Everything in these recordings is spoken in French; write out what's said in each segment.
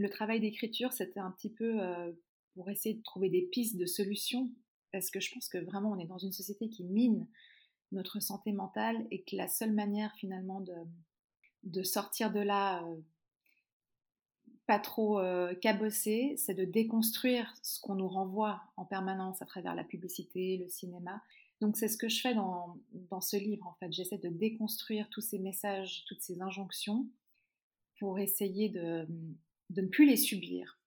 le travail d'écriture, c'était un petit peu pour essayer de trouver des pistes de solutions, parce que je pense que vraiment on est dans une société qui mine notre santé mentale et que la seule manière finalement de, sortir de là pas trop euh, c'est de déconstruire ce qu'on nous renvoie en permanence à travers la publicité, le cinéma. Donc c'est ce que je fais dans, dans ce livre en fait. J'essaie de déconstruire tous ces messages, toutes ces injonctions pour essayer de, de ne plus les subir.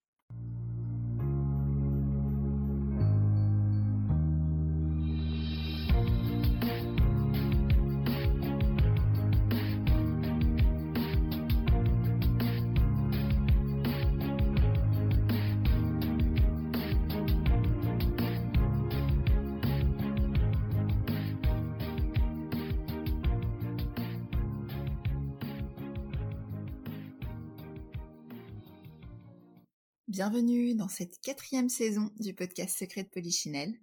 Bienvenue dans cette quatrième saison du podcast Secret de Polichinelle.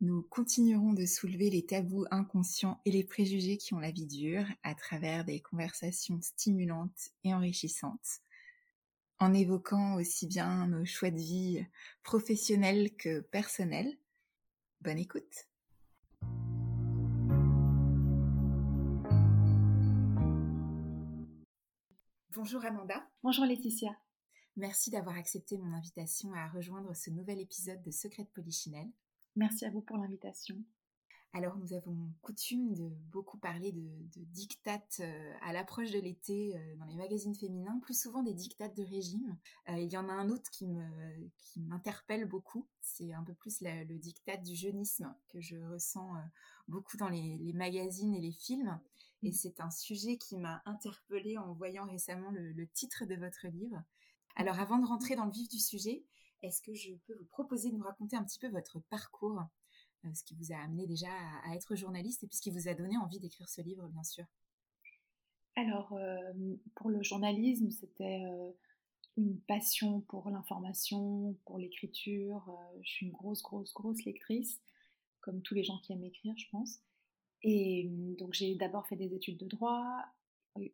Nous continuerons de soulever les tabous inconscients et les préjugés qui ont la vie dure à travers des conversations stimulantes et enrichissantes, en évoquant aussi bien nos choix de vie professionnels que personnels. Bonne écoute. Bonjour Amanda. Bonjour Laetitia. Merci d'avoir accepté mon invitation à rejoindre ce nouvel épisode de Secret de Polichinelle. Merci à vous pour l'invitation. Alors, nous avons coutume de beaucoup parler de, de dictates euh, à l'approche de l'été euh, dans les magazines féminins, plus souvent des dictates de régime. Euh, il y en a un autre qui m'interpelle beaucoup, c'est un peu plus le diktat du jeunisme que je ressens beaucoup dans les, magazines et les films. Et mmh. c'est un sujet qui m'a interpellée en voyant récemment le titre de votre livre. Alors avant de rentrer dans le vif du sujet, est-ce que je peux vous proposer de nous raconter un petit peu votre parcours, euh, ce qui vous a amené déjà à, être journaliste et puis ce qui vous a donné envie d'écrire ce livre, bien sûr? Alors, euh, pour le journalisme, c'était euh, une passion pour l'information, pour l'écriture. je suis une grosse, grosse, grosse lectrice, comme tous les gens qui aiment écrire, je pense. Et donc j'ai d'abord fait des études de droit,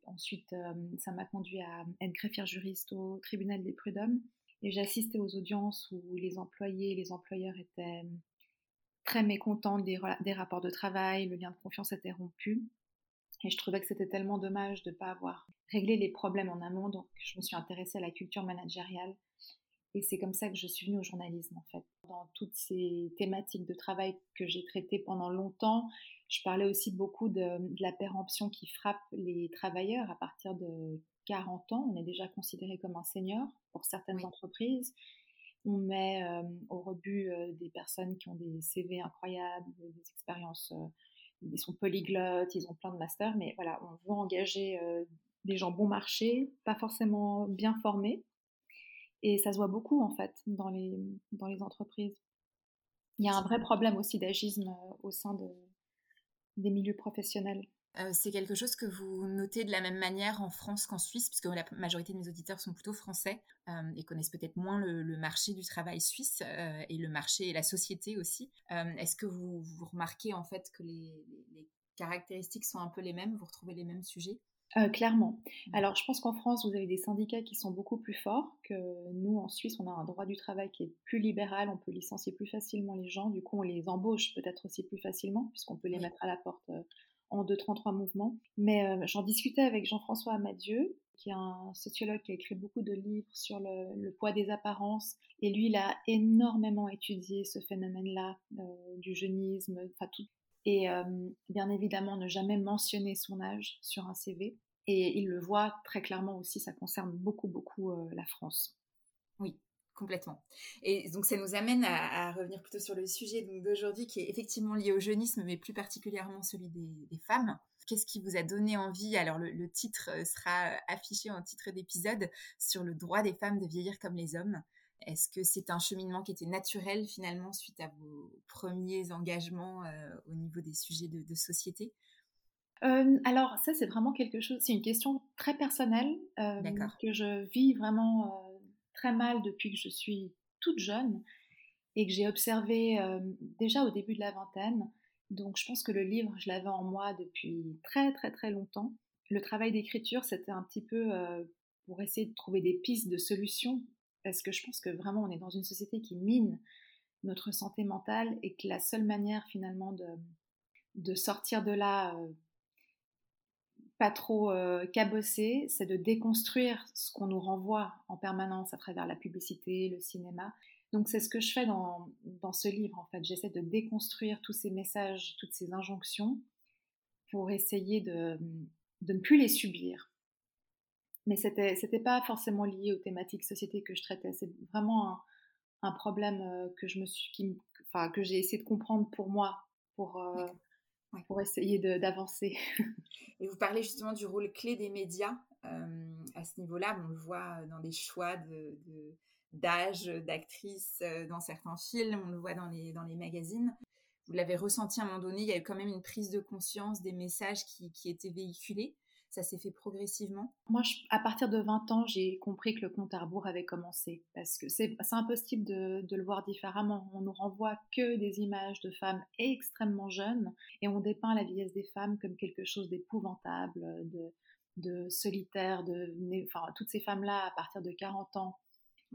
Ensuite, euh, ça m'a conduit à être greffière juriste au tribunal des prud'hommes. Et j'ai assisté aux audiences où les employés et les employeurs étaient euh, très mécontents des, des rapports de travail, le lien de confiance était rompu. Et je trouvais que c'était tellement dommage de ne pas avoir réglé les problèmes en amont. Donc, je me suis intéressée à la culture managériale. Et c'est comme ça que je suis venue au journalisme, en fait. Dans toutes ces thématiques de travail que j'ai traitées pendant longtemps, je parlais aussi beaucoup de, la péremption qui frappe les travailleurs à partir de 40 ans. On est déjà considéré comme un senior pour certaines entreprises. On met euh, au rebut euh, des personnes qui ont des CV incroyables, des expériences, euh, ils sont polyglottes, ils ont plein de masters, mais voilà, on veut engager des gens bon marché, pas forcément bien formés. Et ça se voit beaucoup en fait dans les, dans les entreprises. Il y a un vrai problème aussi d'agisme au sein de, des milieux professionnels. Euh, c'est quelque chose que vous notez de la même manière en France qu'en Suisse, puisque la majorité de mes auditeurs sont plutôt français euh, et connaissent peut-être moins le, marché du travail suisse euh, et le marché et la société aussi. Est-ce que vous, vous, remarquez en fait que les, les, caractéristiques sont un peu les mêmes? Vous retrouvez les mêmes sujets? Clairement. Mmh. Alors, je pense qu'en France, vous avez des syndicats qui sont beaucoup plus forts que nous. En Suisse, on a un droit du travail qui est plus libéral. On peut licencier plus facilement les gens. Du coup, on les embauche peut-être aussi plus facilement, puisqu'on peut les mettre à la porte en 2-33 mouvements. Mais j'en discutais avec Jean-François Amadieu, qui est un sociologue qui a écrit beaucoup de livres sur le, poids des apparences. Et lui, il a énormément étudié ce phénomène-là du jeunisme, enfin tout, et bien évidemment ne jamais mentionner son âge sur un CV. Et il le voit très clairement aussi, ça concerne beaucoup, beaucoup la France. Oui, complètement. Et donc ça nous amène à, revenir plutôt sur le sujet d'aujourd'hui qui est effectivement lié au jeunisme, mais plus particulièrement celui des, femmes. Qu'est-ce qui vous a donné envie? Alors le, titre sera affiché en titre d'épisode sur le droit des femmes de vieillir comme les hommes. Est-ce que c'est un cheminement qui était naturel finalement suite à vos premiers engagements euh, au niveau des sujets de, société? Euh, alors ça c'est vraiment quelque chose, c'est une question très personnelle euh, que je vis vraiment très mal depuis que je suis toute jeune et que j'ai observé déjà au début de la vingtaine. Donc je pense que le livre, je l'avais en moi depuis très très très longtemps. Le travail d'écriture, c'était un petit peu pour essayer de trouver des pistes de solutions, parce que je pense que vraiment on est dans une société qui mine notre santé mentale et que la seule manière finalement de, sortir de là euh, pas trop euh, cabossé, c'est de déconstruire ce qu'on nous renvoie en permanence à travers la publicité, le cinéma. Donc c'est ce que je fais dans, ce livre en fait. J'essaie de déconstruire tous ces messages, toutes ces injonctions pour essayer de ne plus les subir. Mais c'était c'était pas forcément lié aux thématiques société que je traitais. C'est vraiment un, un, problème euh, que je me suis, qui, enfin, que j'ai essayé de comprendre pour moi, pour euh, pour essayer d'avancer. Et vous parlez justement du rôle clé des médias euh, à ce niveau-là. On le voit dans des choix de, d'âge d'actrices dans certains films, on le voit dans les, dans les magazines. Vous l'avez ressenti à un moment donné, il y a eu quand même une prise de conscience des messages qui, qui étaient véhiculés ça s'est fait progressivement? Moi, à partir de 20 ans, j'ai compris que le compte à rebours avait commencé. Parce que c'est impossible de, de, le voir différemment. On nous renvoie que des images de femmes extrêmement jeunes et on dépeint la vieillesse des femmes comme quelque chose d'épouvantable, de, de, solitaire. De, enfin, toutes ces femmes-là, à partir de 40 ans,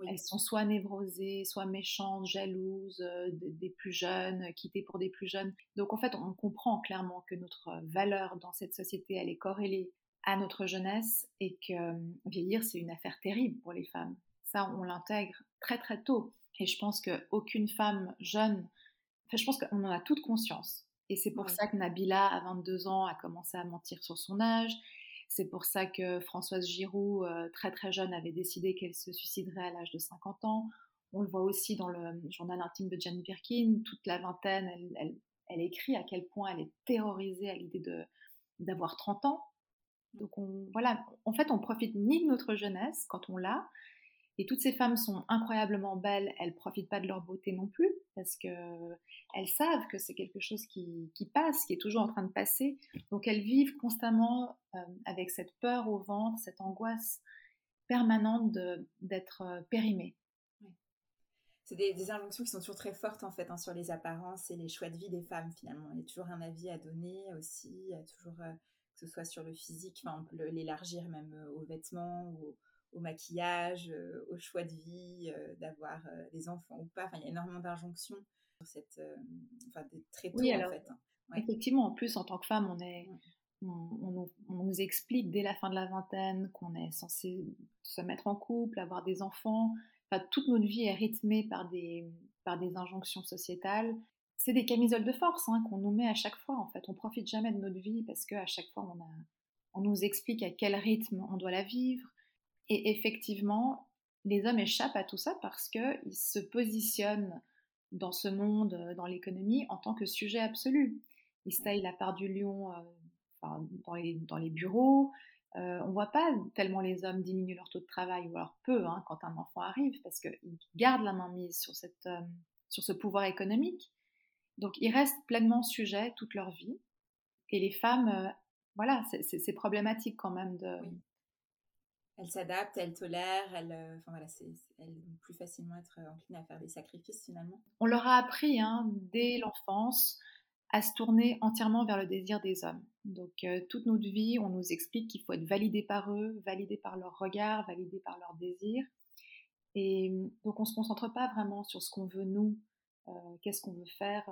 Elles sont soit névrosées, soit méchantes, jalouses, euh, des, plus jeunes, quittées pour des plus jeunes. Donc en fait, on comprend clairement que notre valeur dans cette société, elle est corrélée à notre jeunesse et que euh, vieillir, c'est une affaire terrible pour les femmes. Ça, on l'intègre très très tôt. Et je pense qu'aucune femme jeune, enfin, je pense qu'on en a toute conscience. Et c'est pour ça que Nabila, à 22 ans, a commencé à mentir sur son âge. C'est pour ça que Françoise Giroud, euh, très très jeune, avait décidé qu'elle se suiciderait à l'âge de 50 ans. On le voit aussi dans le journal intime de Jane Birkin. Toute la vingtaine, elle, elle, elle écrit à quel point elle est terrorisée à l'idée d'avoir 30 ans. Donc on, voilà, en fait, on profite ni de notre jeunesse quand on l'a, et toutes ces femmes sont incroyablement belles, elles profitent pas de leur beauté non plus, parce que elles savent que c'est quelque chose qui, passe, qui est toujours en train de passer. Donc elles vivent constamment euh, avec cette peur au ventre, cette angoisse permanente d'être euh, périmées. C'est des, des, injonctions qui sont toujours très fortes en fait hein, sur les apparences et les choix de vie des femmes finalement. Il y a toujours un avis à donner aussi, il y a toujours euh, que ce soit sur le physique, enfin, on peut l'élargir même euh, aux vêtements, au, au maquillage, euh, au choix de vie, euh, d'avoir des enfants ou pas. Enfin, il y a énormément d'injonctions sur cette, enfin, très tôt oui, alors, en fait. Hein. Effectivement, en plus, en tant que femme, on est, on, on, nous explique dès la fin de la vingtaine qu'on est censé se mettre en couple, avoir des enfants. Enfin, toute notre vie est rythmée par des, par des injonctions sociétales c'est des camisoles de force hein, qu'on nous met à chaque fois. En fait, on profite jamais de notre vie parce qu'à chaque fois, on, nous explique à quel rythme on doit la vivre. Et effectivement, les hommes échappent à tout ça parce qu'ils se positionnent dans ce monde, dans l'économie, en tant que sujet absolu. Ils se taillent la part du lion euh, dans, les, bureaux. Euh, on ne voit pas tellement les hommes diminuer leur taux de travail, ou alors peu hein, quand un enfant arrive, parce qu'ils gardent la main mise euh, sur ce pouvoir économique. Donc ils restent pleinement sujets toute leur vie. Et les femmes, euh, voilà, c'est problématique quand même de... Elles s'adaptent, elles tolèrent, elles, euh, enfin voilà, elles vont plus facilement être enclines à faire des sacrifices finalement. On leur a appris hein, dès l'enfance à se tourner entièrement vers le désir des hommes. Donc euh, toute notre vie, on nous explique qu'il faut être validé par eux, validé par leur regard, validé par leur désir. Et donc on ne se concentre pas vraiment sur ce qu'on veut nous, euh, qu'est-ce qu'on veut faire.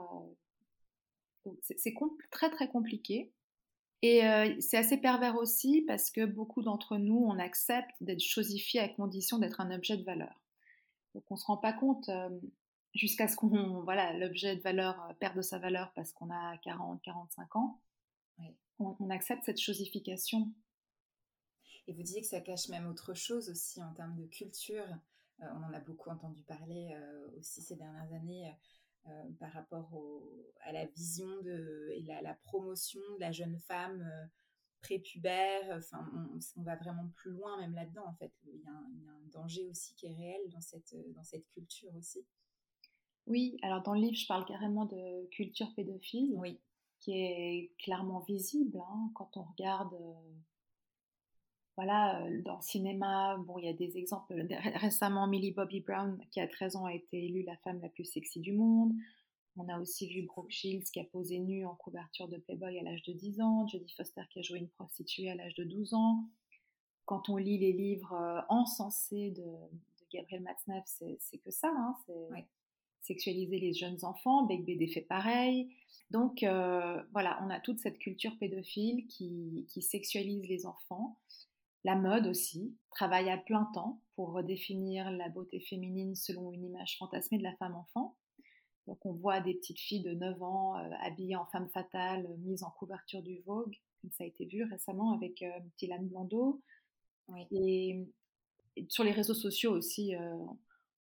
Euh. c'est très très compliqué. Et euh, c'est assez pervers aussi parce que beaucoup d'entre nous, on accepte d'être chosifié à condition d'être un objet de valeur. Donc on ne se rend pas compte jusqu'à ce qu'on, voilà, l'objet de valeur perde sa valeur parce qu'on a 40, 45 ans. On, on, accepte cette chosification. Et vous disiez que ça cache même autre chose aussi en termes de culture. Euh, on en a beaucoup entendu parler euh, aussi ces dernières années euh, par rapport à la vision de, et la, la, promotion de la jeune femme prépubère. Enfin, on, va vraiment plus loin même là-dedans en fait. Il y, a un, il y, a un, danger aussi qui est réel dans cette, dans cette culture aussi. Oui, alors dans le livre, je parle carrément de culture pédophile, oui. qui est clairement visible hein, quand on regarde voilà, euh, dans le cinéma, bon, il y a des exemples. Récemment, Millie Bobby Brown, qui a 13 ans, a été élue la femme la plus sexy du monde. On a aussi vu Brooke Shields qui a posé nue en couverture de Playboy à l'âge de 10 ans, Jodie Foster qui a joué une prostituée à l'âge de 12 ans. quand on lit les livres encensés de, de Gabriel Matzneff, c'est que ça, hein, c'est sexualiser les jeunes enfants, Bec BD fait pareil. Donc voilà, on a toute cette culture pédophile qui, qui sexualise les enfants. La mode aussi, travaille à plein temps pour redéfinir la beauté féminine selon une image fantasmée de la femme-enfant. Donc on voit des petites filles de 9 ans euh, habillées en femme fatale, euh, mises en couverture du Vogue, comme ça a été vu récemment avec euh, Dylan Blondeau. Et, sur les réseaux sociaux aussi,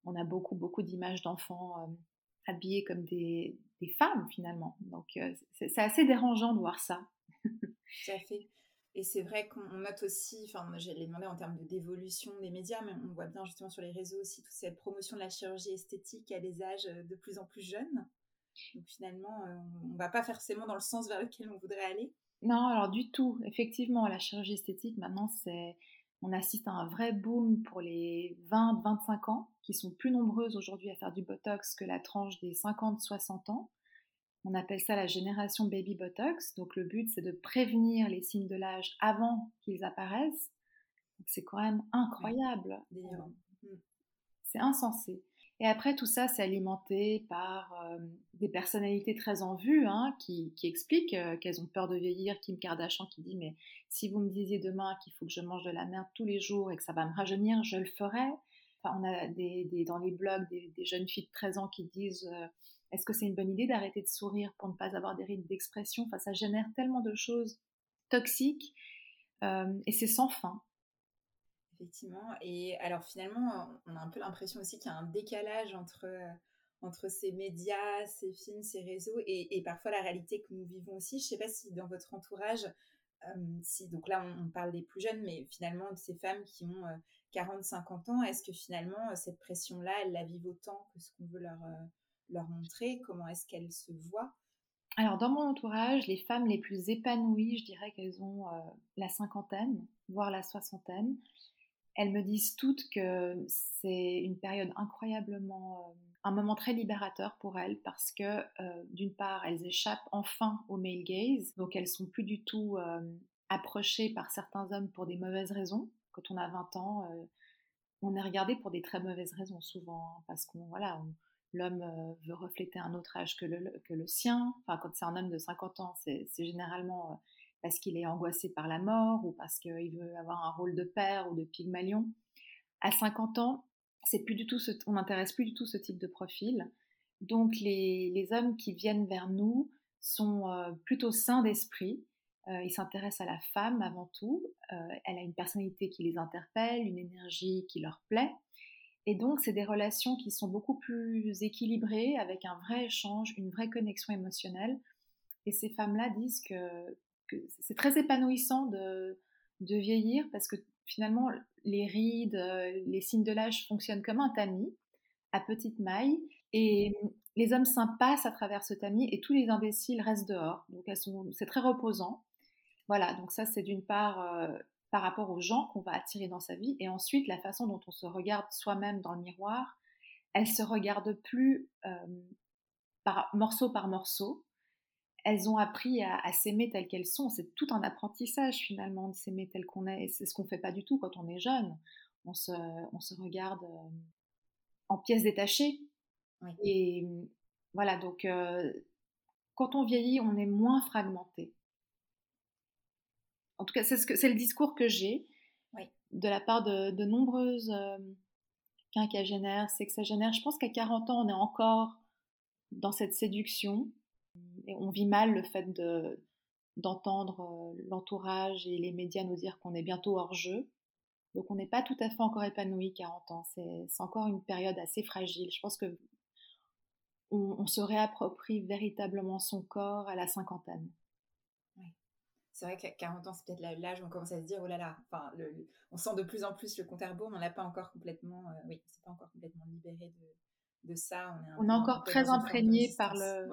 on a beaucoup, beaucoup d'images d'enfants habillés comme des, des, femmes finalement. Donc c'est assez dérangeant de voir ça. Tout à fait. Et c'est vrai qu'on note aussi, enfin, j'allais demander en termes de d'évolution des médias, mais on voit bien justement sur les réseaux aussi toute cette promotion de la chirurgie esthétique à des âges euh, de plus en plus jeunes. Donc finalement, euh, on ne va pas forcément dans le sens vers lequel on voudrait aller. Non, alors du tout. Effectivement, la chirurgie esthétique, maintenant, c'est, on assiste à un vrai boom pour les 20-25 ans, qui sont plus nombreuses aujourd'hui à faire du Botox que la tranche des 50-60 ans. On appelle ça la génération baby botox. Donc le but, c'est de prévenir les signes de l'âge avant qu'ils apparaissent. C'est quand même incroyable. Mm. C'est insensé. Et après, tout ça, c'est alimenté par euh, des personnalités très en vue hein, qui, expliquent euh, qu'elles ont peur de vieillir. Kim Kardashian qui dit Mais si vous me disiez demain qu'il faut que je mange de la merde tous les jours et que ça va me rajeunir, je le ferai. Enfin, on a des, dans les blogs des, jeunes filles de 13 ans qui disent euh, est-ce que c'est une bonne idée d'arrêter de sourire pour ne pas avoir des rides d'expression? Enfin, Ça génère tellement de choses toxiques euh, et c'est sans fin. Effectivement. Et alors finalement, on a un peu l'impression aussi qu'il y a un décalage entre, euh, entre ces médias, ces films, ces réseaux et, parfois la réalité que nous vivons aussi. Je ne sais pas si dans votre entourage, euh, si, donc là on, parle des plus jeunes, mais finalement de ces femmes qui ont 40-50 ans, est-ce que finalement cette pression-là, elles la vivent autant que ce qu'on veut leur leur montrer Comment est-ce qu'elles se voient? Alors, dans mon entourage, les femmes les plus épanouies, je dirais qu'elles ont euh, la cinquantaine, voire la soixantaine. Elles me disent toutes que c'est une période incroyablement, euh, un moment très libérateur pour elles parce que euh, d'une part, elles échappent enfin au male gaze, donc elles sont plus du tout approchées par certains hommes pour des mauvaises raisons. Quand on a 20 ans, on est regardé pour des très mauvaises raisons souvent, hein, parce qu'on voilà, l'homme euh, veut refléter un autre âge que le, sien. Enfin, quand c'est un homme de 50 ans, c'est généralement euh, parce qu'il est angoissé par la mort ou parce qu'il veut avoir un rôle de père ou de pygmalion. À 50 ans, c'est plus du tout on n'intéresse plus du tout ce type de profil. Donc les, les hommes qui viennent vers nous sont euh, plutôt sains d'esprit. ils s'intéressent à la femme avant tout. elle a une personnalité qui les interpelle, une énergie qui leur plaît. Et donc, c'est des relations qui sont beaucoup plus équilibrées, avec un vrai échange, une vraie connexion émotionnelle. Et ces femmes-là disent que, c'est très épanouissant de, vieillir parce que finalement, les rides, les signes de l'âge fonctionnent comme un tamis à petite maille. Et les hommes sains passent à travers ce tamis et tous les imbéciles restent dehors. Donc, c'est très reposant. Voilà, donc ça, c'est d'une part euh, par rapport aux gens qu'on va attirer dans sa vie. Et ensuite, la façon dont on se regarde soi-même dans le miroir, elle se regarde plus euh, par morceau par morceau. Elles ont appris à, s'aimer telles qu'elles sont. C'est tout un apprentissage finalement de s'aimer tel qu'on est. Et c'est ce qu'on ne fait pas du tout quand on est jeune. On se, on se regarde euh, en pièces détachées. Et voilà, donc euh, quand on vieillit, on est moins fragmenté. En tout cas, c'est ce le discours que j'ai de la part de, nombreuses euh, quinquagénaires, sexagénaires. Je pense qu'à 40 ans, on est encore dans cette séduction et on vit mal le fait de d'entendre euh, l'entourage et les médias nous dire qu'on est bientôt hors jeu. Donc on n'est pas tout à fait encore épanoui 40 ans. C'est encore une période assez fragile. Je pense que on se réapproprie véritablement son corps à la cinquantaine c'est vrai qu'à 40 ans, c'est peut-être l'âge où on commence à se dire, oh là là, enfin, on sent de plus en plus le compte à rebours, mais on n'a pas encore complètement, euh, oui, c'est pas encore complètement libéré de, ça. On est, encore très imprégné par le,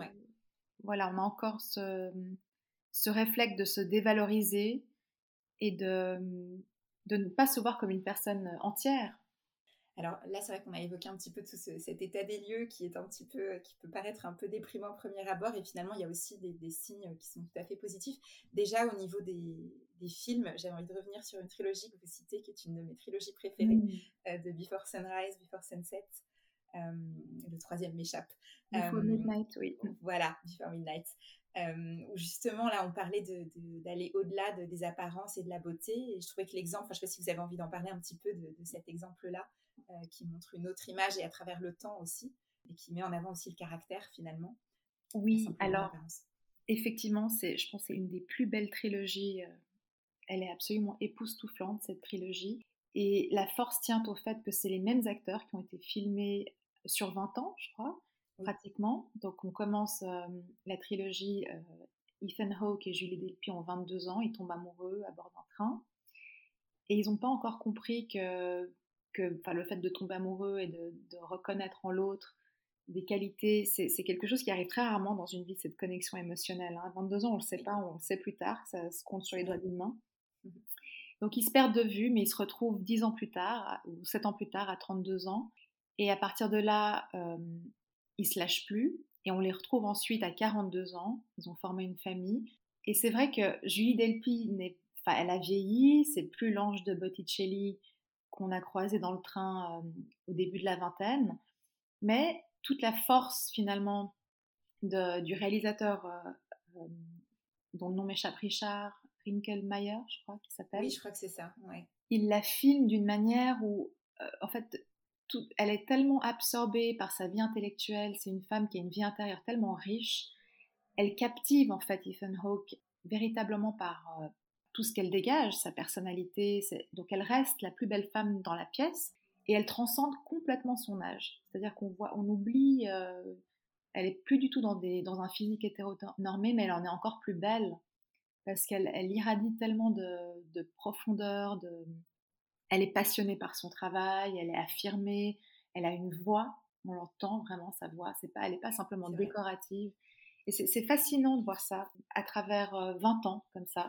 voilà, on a encore ce, ce réflexe de se dévaloriser et de, de ne pas se voir comme une personne entière. Alors là, c'est vrai qu'on a évoqué un petit peu tout cet état des lieux qui est un petit peu, qui peut paraître un peu déprimant au premier abord, et finalement, il y a aussi des, signes qui sont tout à fait positifs. Déjà, au niveau des, films, j'ai envie de revenir sur une trilogie que vous citez, qui est une de mes trilogies préférées, mmh. euh, de Before Sunrise, Before Sunset. Euh, le troisième m'échappe. Before Midnight, oui. Voilà, Before Midnight. Euh, où justement là on parlait d'aller au-delà des apparences et de la beauté et je trouvais que l'exemple, enfin je sais pas si vous avez envie d'en parler un petit peu de, cet exemple-là euh, qui montre une autre image et à travers le temps aussi et qui met en avant aussi le caractère finalement. Oui, alors effectivement c'est, je pense c'est une des plus belles trilogies. Euh, elle est absolument époustouflante cette trilogie et la force tient au fait que c'est les mêmes acteurs qui ont été filmés sur 20 ans, je crois pratiquement. Donc on commence euh, la trilogie, euh, Ethan Hawke et Julie Delpy ont 22 ans, ils tombent amoureux à bord d'un train. Et ils n'ont pas encore compris que, que le fait de tomber amoureux et de, reconnaître en l'autre des qualités, c'est quelque chose qui arrive très rarement dans une vie, cette connexion émotionnelle. À hein. 22 ans, on ne le sait pas, on le sait plus tard, ça se compte sur les doigts d'une main. Mmh Donc ils se perdent de vue, mais ils se retrouvent 10 ans plus tard, ou 7 ans plus tard, à 32 ans. Et à partir de là, euh, ils se lâchent plus et on les retrouve ensuite à 42 ans. Ils ont formé une famille. Et c'est vrai que Julie Delpy, enfin, elle a vieilli, c'est plus l'ange de Botticelli qu'on a croisé dans le train euh, au début de la vingtaine. Mais toute la force finalement de, du réalisateur euh, euh, dont le nom m'échappe, Richard Rinkelmeyer, je crois qu'il s'appelle. Oui, je crois que c'est ça. Ouais. Il la filme d'une manière où, en fait, elle est tellement absorbée par sa vie intellectuelle, c'est une femme qui a une vie intérieure tellement riche, elle captive en fait Ethan Hawke véritablement par euh, tout ce qu'elle dégage, sa personnalité, donc elle reste la plus belle femme dans la pièce et elle transcende complètement son âge. C'est-à-dire qu'on voit, on oublie, euh, elle est plus du tout dans, des, dans un physique hétéronormé, mais elle en est encore plus belle parce qu'elle elle irradie tellement de, de profondeur, de, elle est passionnée par son travail, elle est affirmée, elle a une voix, on l'entend vraiment sa voix, c'est pas, elle n'est pas simplement décorative. Et c'est fascinant de voir ça à travers 20 euh, ans comme ça.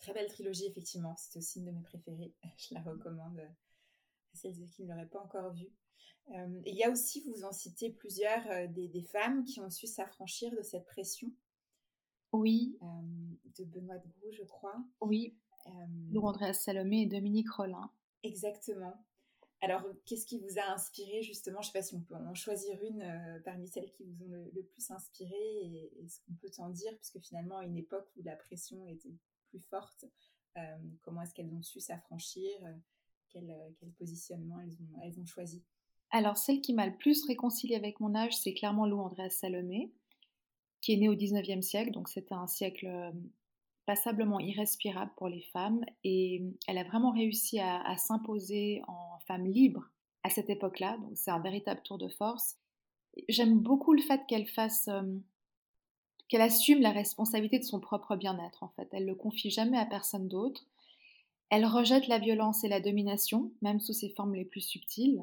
Très belle trilogie, effectivement. C'est aussi une de mes préférées. Je la recommande à celles qui ne l'auraient pas encore vue. Euh, il y a aussi, vous en citez plusieurs, euh, des, femmes qui ont su s'affranchir de cette pression. Oui. de Benoît de Brou, je crois. Oui. Lou Andréas Salomé et Dominique Rollin. Exactement. Alors, qu'est-ce qui vous a inspiré justement? Je ne sais pas si on peut en choisir une euh, parmi celles qui vous ont le, plus inspiré et, ce qu'on peut en dire, puisque finalement, à une époque où la pression était plus forte, euh, comment est-ce qu'elles ont su s'affranchir euh, quel, positionnement elles ont, elles choisi? Alors, celle qui m'a le plus réconciliée avec mon âge, c'est clairement Lou Andréas Salomé, qui est née au 19e siècle, donc c'était un siècle passablement irrespirable pour les femmes et elle a vraiment réussi à, s'imposer en femme libre à cette époque-là. Donc c'est un véritable tour de force. J'aime beaucoup le fait qu'elle fasse, euh, qu'elle assume la responsabilité de son propre bien-être. En fait, elle le confie jamais à personne d'autre. Elle rejette la violence et la domination, même sous ses formes les plus subtiles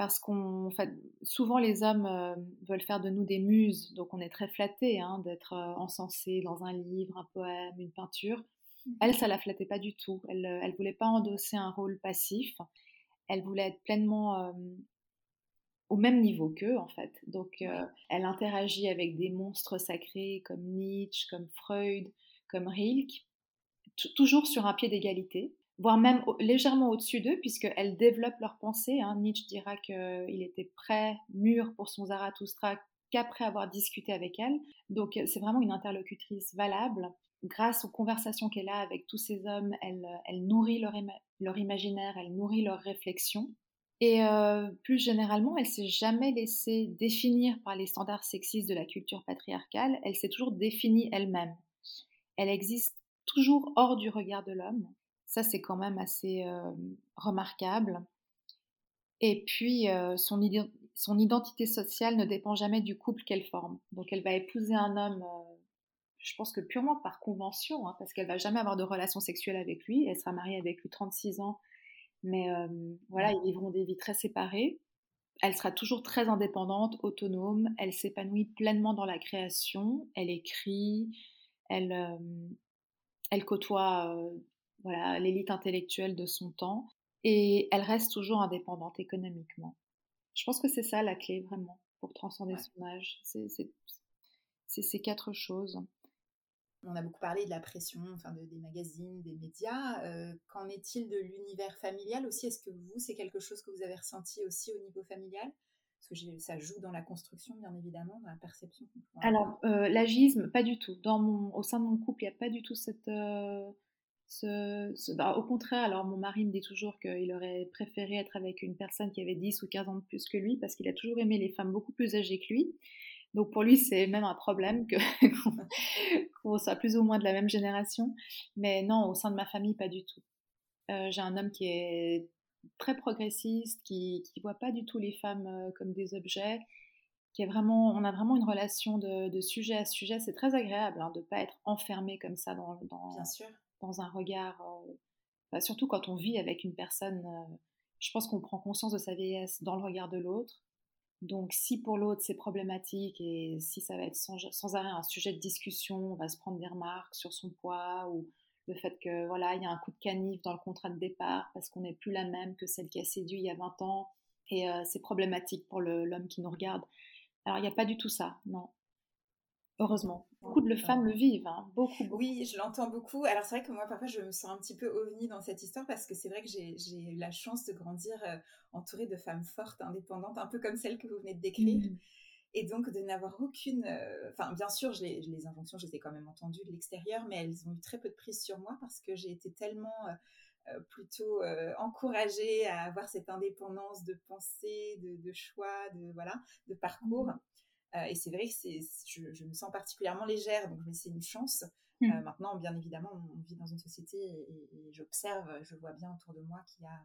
parce qu'on fait, souvent les hommes euh, veulent faire de nous des muses, donc on est très flatté hein, d'être euh, encensé dans un livre, un poème, une peinture. Mmh. Elle, ça la flattait pas du tout. Elle, ne euh, voulait pas endosser un rôle passif. Elle voulait être pleinement au même niveau qu'eux, en fait. Donc, elle interagit avec des monstres sacrés comme Nietzsche, comme Freud, comme Rilke, toujours sur un pied d'égalité voire même légèrement au-dessus d'eux, puisqu'elles développent leurs pensées. Hein. Nietzsche dira qu'il était prêt, mûr pour son Zarathustra qu'après avoir discuté avec elle. Donc euh, c'est vraiment une interlocutrice valable. Grâce aux conversations qu'elle a avec tous ces hommes, elle, elle nourrit leur, leur, imaginaire, elle nourrit leur réflexion. Et euh, plus généralement, elle s'est jamais laissée définir par les standards sexistes de la culture patriarcale. Elle s'est toujours définie elle-même. Elle existe toujours hors du regard de l'homme. Ça, c'est quand même assez euh, remarquable. Et puis, euh, son, identité sociale ne dépend jamais du couple qu'elle forme. Donc, elle va épouser un homme, je pense que purement par convention, hein, parce qu'elle va jamais avoir de relation sexuelle avec lui. Elle sera mariée avec lui 36 ans, mais voilà, ils vivront des vies très séparées. Elle sera toujours très indépendante, autonome. Elle s'épanouit pleinement dans la création. Elle écrit. Elle, elle côtoie voilà, l'élite intellectuelle de son temps. Et elle reste toujours indépendante économiquement. Je pense que c'est ça la clé vraiment pour transcender son âge. C'est ces quatre choses. On a beaucoup parlé de la pression, enfin des magazines, des médias. Euh, qu'en est-il de l'univers familial aussi? Est-ce que vous, c'est quelque chose que vous avez ressenti aussi au niveau familial? Parce que ça joue dans la construction, bien évidemment, dans la perception. Alors, euh, l'agisme, pas du tout. Dans mon, au sein de mon couple, il n'y a pas du tout cette. Euh, bah, au contraire, alors mon mari me dit toujours qu'il aurait préféré être avec une personne qui avait 10 ou 15 ans de plus que lui parce qu'il a toujours aimé les femmes beaucoup plus âgées que lui. Donc pour lui, c'est même un problème que qu'on soit plus ou moins de la même génération. Mais non, au sein de ma famille, pas du tout. Euh, j'ai un homme qui est très progressiste, qui ne voit pas du tout les femmes euh, comme des objets, qui est vraiment, on a vraiment une relation de, sujet à sujet. C'est très agréable hein, de ne pas être enfermé comme ça dans, dans, dans un regard, euh, bah, surtout quand on vit avec une personne. je pense qu'on prend conscience de sa vieillesse dans le regard de l'autre. Donc, si pour l'autre c'est problématique et si ça va être sans, arrêt un sujet de discussion, on va se prendre des remarques sur son poids ou le fait que voilà, il y a un coup de canif dans le contrat de départ parce qu'on n'est plus la même que celle qui a séduit il y a 20 ans et euh, c'est problématique pour l'homme qui nous regarde. Alors, il n'y a pas du tout ça, non. Heureusement. Beaucoup de femmes le vivent, hein. beaucoup, Oui, je l'entends beaucoup. Alors c'est vrai que moi, parfois, je me sens un petit peu ovni dans cette histoire parce que c'est vrai que j'ai eu la chance de grandir euh, entourée de femmes fortes, indépendantes, un peu comme celle que vous venez de décrire. Mmh. Et donc de n'avoir aucune... Euh, enfin, bien sûr, je les, les, injonctions, je les ai quand même entendues de l'extérieur, mais elles ont eu très peu de prise sur moi parce que j'ai été tellement... Euh, plutôt encouragée à avoir cette indépendance de pensée, de, de choix, de voilà, de parcours. Euh, et c'est vrai que c'est, je, me sens particulièrement légère, donc c'est une chance. Mmh. Euh, maintenant, bien évidemment, on vit dans une société et, j'observe, je vois bien autour de moi qu'il y a,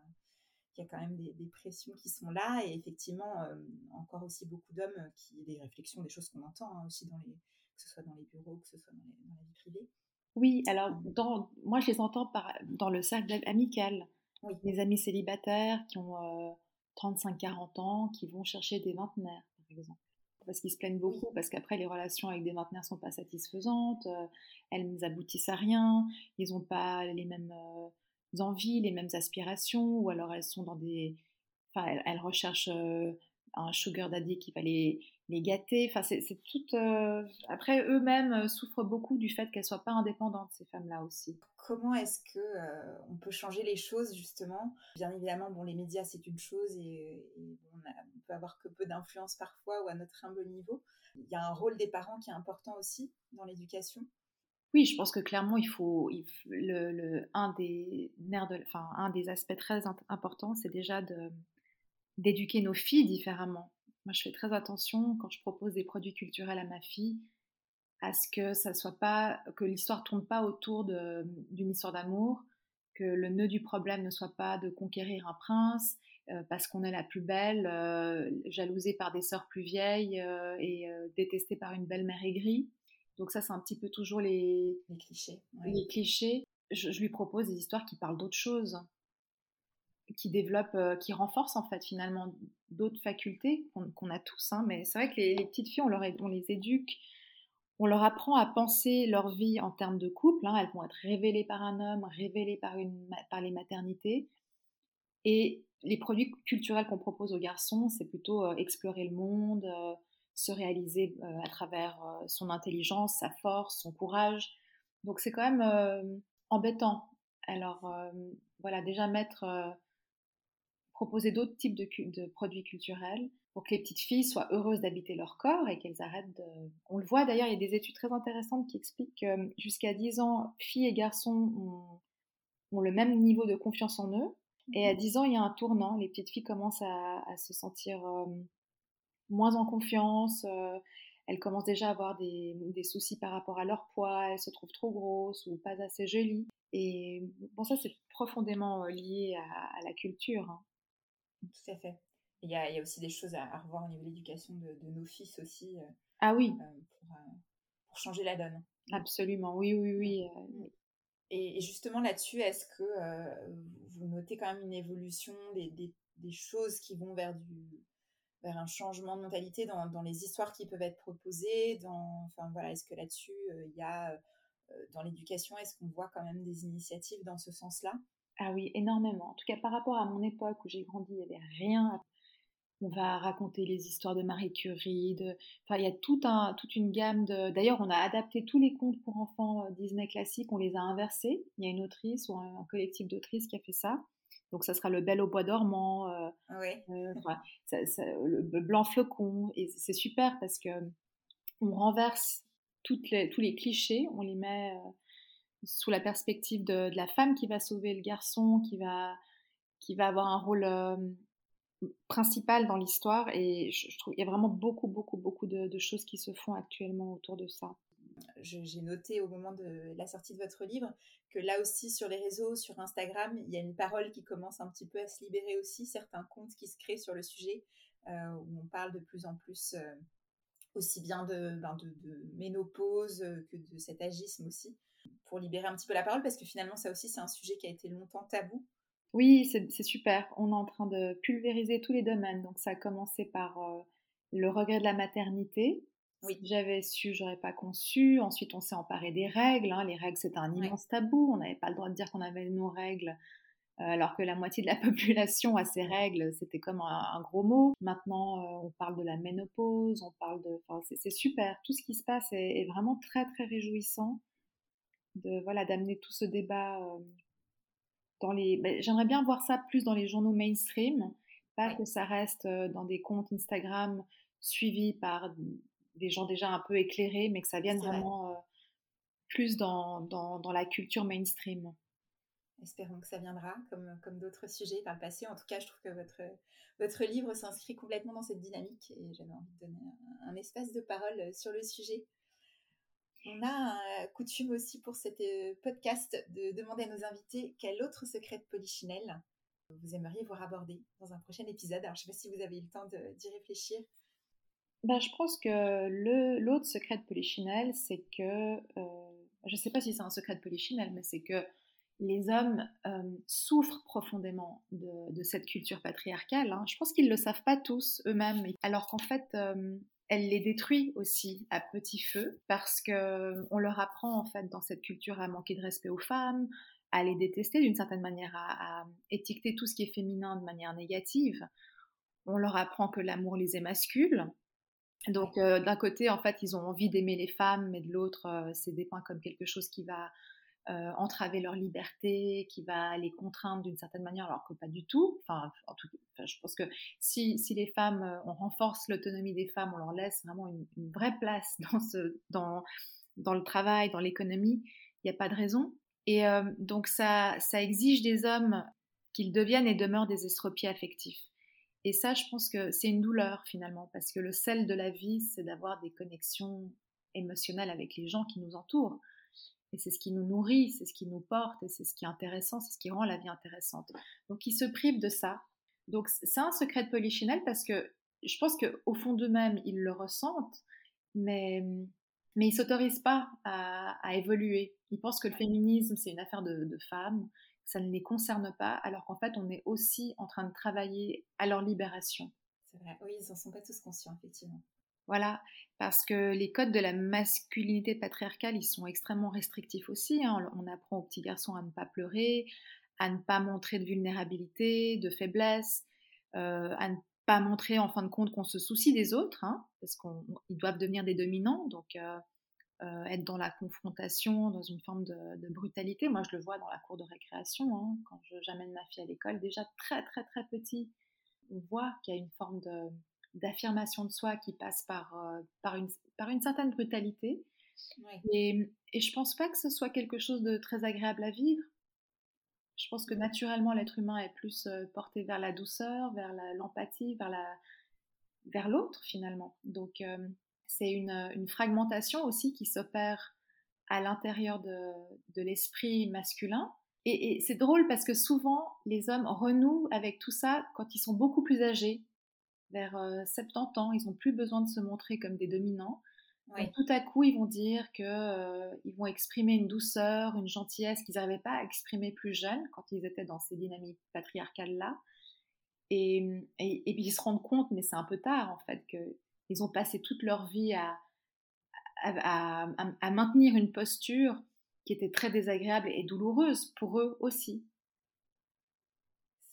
qu'il y a quand même des, pressions qui sont là et effectivement, euh, encore aussi beaucoup d'hommes qui, des réflexions, des choses qu'on entend hein, aussi dans les, que ce soit dans les bureaux, que ce soit dans, la vie privée. Oui, alors dans, moi je les entends par, dans le cercle amical. Oui. Mes amis célibataires qui ont 35-40 ans, qui vont chercher des vingtenaires, par exemple parce qu'ils se plaignent beaucoup, parce qu'après les relations avec des ne sont pas satisfaisantes, euh, elles n'aboutissent à rien, ils n'ont pas les mêmes euh, envies, les mêmes aspirations, ou alors elles sont dans des, enfin elles, recherchent euh, un sugar daddy qui va les, les gâter. Enfin c'est tout. Après eux-mêmes souffrent beaucoup du fait qu'elles soient pas indépendantes ces femmes-là aussi comment est-ce que euh, on peut changer les choses justement? Bien évidemment, bon, les médias c'est une chose et, on, peut avoir que peu d'influence parfois ou à notre humble niveau. Il y a un rôle des parents qui est important aussi dans l'éducation? Oui, je pense que clairement il faut, le, un des nerfs enfin un des aspects très importants, c'est déjà de d'éduquer nos filles différemment. Moi, je fais très attention quand je propose des produits culturels à ma fille à ce que ça soit pas que l'histoire tourne pas autour d'une histoire d'amour, que le nœud du problème ne soit pas de conquérir un prince euh, parce qu'on est la plus belle, euh, jalousée par des sœurs plus vieilles euh, et détestée par une belle-mère aigrie. Donc ça, c'est un petit peu toujours les, les clichés. Les clichés. Je, lui propose des histoires qui parlent d'autres choses, qui développent, qui renforcent en fait finalement d'autres facultés qu'on a tous. Hein. Mais c'est vrai que les, petites filles, on, les éduque on leur apprend à penser leur vie en termes de couple. Hein. Elles vont être révélées par un homme, révélées par, les maternités. Et les produits culturels qu'on propose aux garçons, c'est plutôt euh, explorer le monde, euh, se réaliser euh, à travers son intelligence, sa force, son courage. Donc c'est quand même embêtant. Alors voilà, déjà mettre, proposer d'autres types de produits culturels pour que les petites filles soient heureuses d'habiter leur corps et qu'elles arrêtent de... On le voit d'ailleurs, il y a des études très intéressantes qui expliquent que jusqu'à 10 ans, filles et garçons ont, le même niveau de confiance en eux. Et à 10 mhm. ans, il y a un tournant. Les petites filles commencent à, se sentir euh, moins en confiance. Euh, elles commencent déjà à avoir des, soucis par rapport à leur poids. Elles se trouvent trop grosses ou pas assez jolies. Et bon, ça, c'est profondément euh, lié à, la culture. Hein. Tout à fait. Il y, a, aussi des choses à, revoir au niveau de l'éducation de, nos fils aussi. Euh, ah oui. Euh, euh, pour, changer la donne. Absolument, oui, oui, oui. Et, justement là-dessus, est-ce que vous notez quand même une évolution des, des, choses qui vont vers du vers un changement de mentalité dans, dans, les histoires qui peuvent être proposées dans, enfin voilà est-ce que là-dessus il y a dans l'éducation est-ce qu'on voit quand même des initiatives dans ce sens-là? Ah oui, énormément. En tout cas, par rapport à mon époque où j'ai grandi, il n'y avait rien. On va raconter les histoires de Marie Curie. De... Enfin, il y a tout un, toute une gamme de. D'ailleurs, on a adapté tous les contes pour enfants euh, Disney classiques, on les a inversés. Il y a une autrice ou un, collectif d'autrices qui a fait ça. Donc, ça sera le Bel au bois dormant, euh, euh, le Blanc flocon. Et c'est super parce que on renverse toutes les, tous les clichés, on les met sous la perspective de, la femme qui va sauver le garçon, qui va, qui va avoir un rôle euh, principal dans l'histoire. Et je, trouve qu'il y a vraiment beaucoup, beaucoup, beaucoup de, choses qui se font actuellement autour de ça. J'ai noté au moment de la sortie de votre livre que là aussi sur les réseaux, sur Instagram, il y a une parole qui commence un petit peu à se libérer aussi, certains comptes qui se créent sur le sujet, euh, où on parle de plus en plus euh, aussi bien de, ben de, de, ménopause que de cet agisme aussi pour libérer un petit peu la parole parce que finalement ça aussi c'est un sujet qui a été longtemps tabou. Oui, c'est super. On est en train de pulvériser tous les domaines. Donc ça a commencé par euh, le regret de la maternité. Oui. j'avais su, j'aurais pas conçu. Ensuite, on s'est emparé des règles. Hein. Les règles, c'était un immense tabou. On n'avait pas le droit de dire qu'on avait nos règles, euh, alors que la moitié de la population a ses règles. C'était comme un, gros mot. Maintenant, euh, on parle de la ménopause. On parle de. Enfin, c'est super. Tout ce qui se passe est vraiment très très réjouissant de voilà d'amener tout ce débat euh, dans les. Ben, j'aimerais bien voir ça plus dans les journaux mainstream, pas que ça reste euh, dans des comptes Instagram suivis par des gens déjà un peu éclairés, mais que ça vienne vraiment euh, plus dans, dans, dans, la culture mainstream. Espérons que ça viendra, comme, comme d'autres sujets par le passé. En tout cas, je trouve que votre, votre livre s'inscrit complètement dans cette dynamique et j'avais envie de donner un espace de parole sur le sujet. On a coutume aussi pour cet euh, podcast de demander à nos invités quel autre secret de Polichinelle vous aimeriez voir aborder dans un prochain épisode. Alors, je ne sais pas si vous avez eu le temps d'y réfléchir. Ben, je pense que l'autre secret de Polichinelle, c'est que, euh, je ne sais pas si c'est un secret de Polichinelle, mais c'est que les hommes euh, souffrent profondément de, cette culture patriarcale. Hein. Je pense qu'ils ne le savent pas tous eux-mêmes, alors qu'en fait, elle les détruit aussi à petit feu parce que on leur apprend en fait dans cette culture à manquer de respect aux femmes, à les détester d'une certaine manière, à, étiqueter tout ce qui est féminin de manière négative. On leur apprend que l'amour les émascule. Donc euh, d'un côté, en fait, ils ont envie d'aimer les femmes, mais de l'autre, euh, c'est dépeint comme quelque chose qui va euh, entraver leur liberté, qui va les contraindre d'une certaine manière, alors que pas du tout. Enfin, en tout, je pense que si, si les femmes, euh, on renforce l'autonomie des femmes, on leur laisse vraiment une, vraie place dans, ce, dans, dans le travail, dans l'économie, il n'y a pas de raison. Et euh, donc ça, ça exige des hommes qu'ils deviennent et demeurent des estropiés affectifs. Et ça, je pense que c'est une douleur finalement, parce que le sel de la vie, c'est d'avoir des connexions émotionnelles avec les gens qui nous entourent. Et c'est ce qui nous nourrit, c'est ce qui nous porte, et c'est ce qui est intéressant, c'est ce qui rend la vie intéressante. Donc ils se privent de ça. Donc c'est un secret de polichinelle parce que je pense qu'au fond d'eux-mêmes, ils le ressentent, mais, mais ils ne s'autorisent pas à, évoluer. Ils pensent que le féminisme, c'est une affaire de, femmes, ça ne les concerne pas, alors qu'en fait, on est aussi en train de travailler à leur libération. C'est vrai, oui, ils n'en sont pas tous conscients, effectivement. Voilà, parce que les codes de la masculinité patriarcale, ils sont extrêmement restrictifs aussi. Hein. On apprend aux petits garçons à ne pas pleurer, à ne pas montrer de vulnérabilité, de faiblesse, euh, à ne pas montrer en fin de compte qu'on se soucie des autres, hein, parce qu'ils doivent devenir des dominants, donc euh, euh, être dans la confrontation, dans une forme de, brutalité. Moi, je le vois dans la cour de récréation, hein, quand j'amène ma fille à l'école, déjà très très très petit, on voit qu'il y a une forme de d'affirmation de soi qui passe par, euh, par, une, par une certaine brutalité. Et, et je pense pas que ce soit quelque chose de très agréable à vivre. Je pense que naturellement, l'être humain est plus euh, porté vers la douceur, vers l'empathie, vers la vers l'autre finalement. Donc euh, c'est une, une, fragmentation aussi qui s'opère à l'intérieur de, de l'esprit masculin. Et, et c'est drôle parce que souvent les hommes renouent avec tout ça quand ils sont beaucoup plus âgés, vers 70 euh, ans, ils n'ont plus besoin de se montrer comme des dominants. tout à coup, ils vont dire qu'ils euh, vont exprimer une douceur, une gentillesse qu'ils n'arrivaient pas à exprimer plus jeunes quand ils étaient dans ces dynamiques patriarcales-là. Et, et, puis ils se rendent compte, mais c'est un peu tard en fait, qu'ils ont passé toute leur vie à, à, à, maintenir une posture qui était très désagréable et douloureuse pour eux aussi.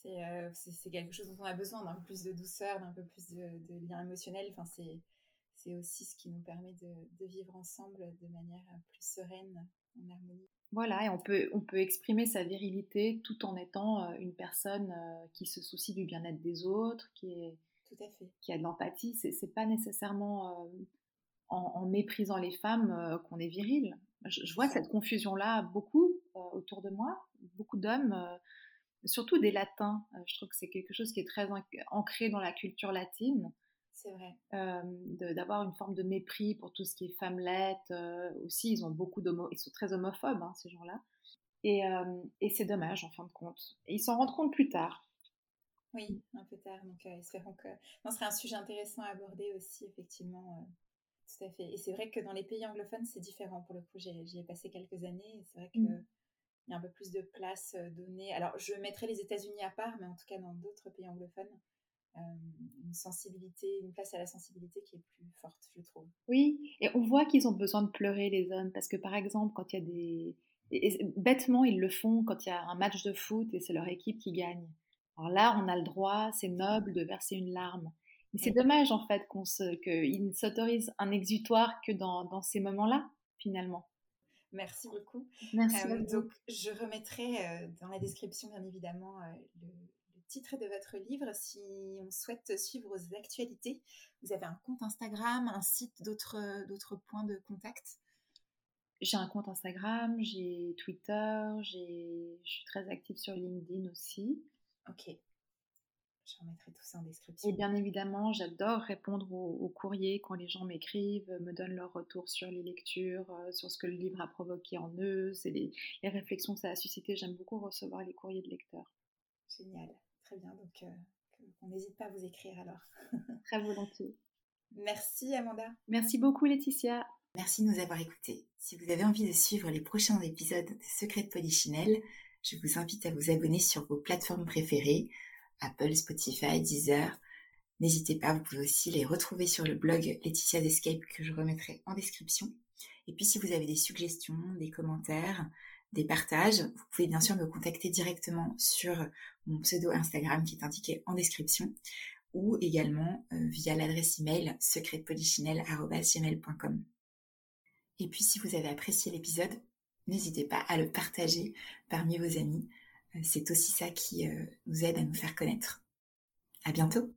Euh, c'est quelque chose dont on a besoin, d'un peu plus de douceur, d'un peu plus de, lien émotionnel. Enfin, c'est aussi ce qui nous permet de, vivre ensemble de manière plus sereine, en harmonie. Voilà, et on peut, on peut exprimer sa virilité tout en étant euh, une personne euh, qui se soucie du bien-être des autres, qui, est, tout à fait. qui a de l'empathie. C'est pas nécessairement en, méprisant les femmes qu'on est viril. Je, je vois cette confusion-là beaucoup autour de moi. Beaucoup d'hommes surtout des latins. Euh, je trouve que c'est quelque chose qui est très ancré dans la culture latine. C'est vrai. Euh, d'avoir une forme de mépris pour tout ce qui est femmelette. Euh, aussi, ils ont beaucoup d'homo, ils sont très homophobes, hein, ces gens-là. Et, et c'est dommage, en fin de compte. Et ils s'en rendent compte plus tard. Oui, un peu tard. Donc, espérons que. ce serait un sujet intéressant à aborder aussi, effectivement. tout à fait. Et c'est vrai que dans les pays anglophones, c'est différent pour le coup. J'y ai passé quelques années. C'est vrai que. Mmh il y a un peu plus de place euh, donnée. Alors, je mettrai les États-Unis à part, mais en tout cas dans d'autres pays anglophones, euh, une sensibilité, une place à la sensibilité qui est plus forte, je trouve. Oui, et on voit qu'ils ont besoin de pleurer les hommes, parce que par exemple, quand il y a des... bêtement, ils le font quand il y a un match de foot et c'est leur équipe qui gagne. Alors là, on a le droit, c'est noble de verser une larme. Mais c'est dommage en fait qu'on se, qu'ils ne s'autorisent un exutoire que dans, dans ces moments-là, finalement. Merci beaucoup. Merci. Euh, donc, je remettrai euh, dans la description, bien évidemment, euh, le, titre de votre livre si on souhaite suivre vos actualités. Vous avez un compte Instagram, un site, d'autres, points de contact? J'ai un compte Instagram, j'ai Twitter, j'ai, je suis très active sur LinkedIn aussi. Ok. Je remettrai tout ça en description. Et bien évidemment, j'adore répondre aux, courriers quand les gens m'écrivent, me donnent leur retour sur les lectures, euh, sur ce que le livre a provoqué en eux, c'est les, réflexions que ça a suscité. J'aime beaucoup recevoir les courriers de lecteurs. Génial, très bien. Donc, euh, on n'hésite pas à vous écrire alors. très volontiers. Merci Amanda. Merci beaucoup Laetitia. Merci de nous avoir écoutés. Si vous avez envie de suivre les prochains épisodes de Secret de Polichinelle, je vous invite à vous abonner sur vos plateformes préférées Apple, Spotify, Deezer. N'hésitez pas, vous pouvez aussi les retrouver sur le blog Laetitia Escape que je remettrai en description. Et puis si vous avez des suggestions, des commentaires, des partages, vous pouvez bien sûr me contacter directement sur mon pseudo Instagram qui est indiqué en description ou également euh, via l'adresse email secretpolichinelle.com. Et puis si vous avez apprécié l'épisode, n'hésitez pas à le partager parmi vos amis c'est aussi ça qui euh, nous aide à nous faire connaître. À bientôt!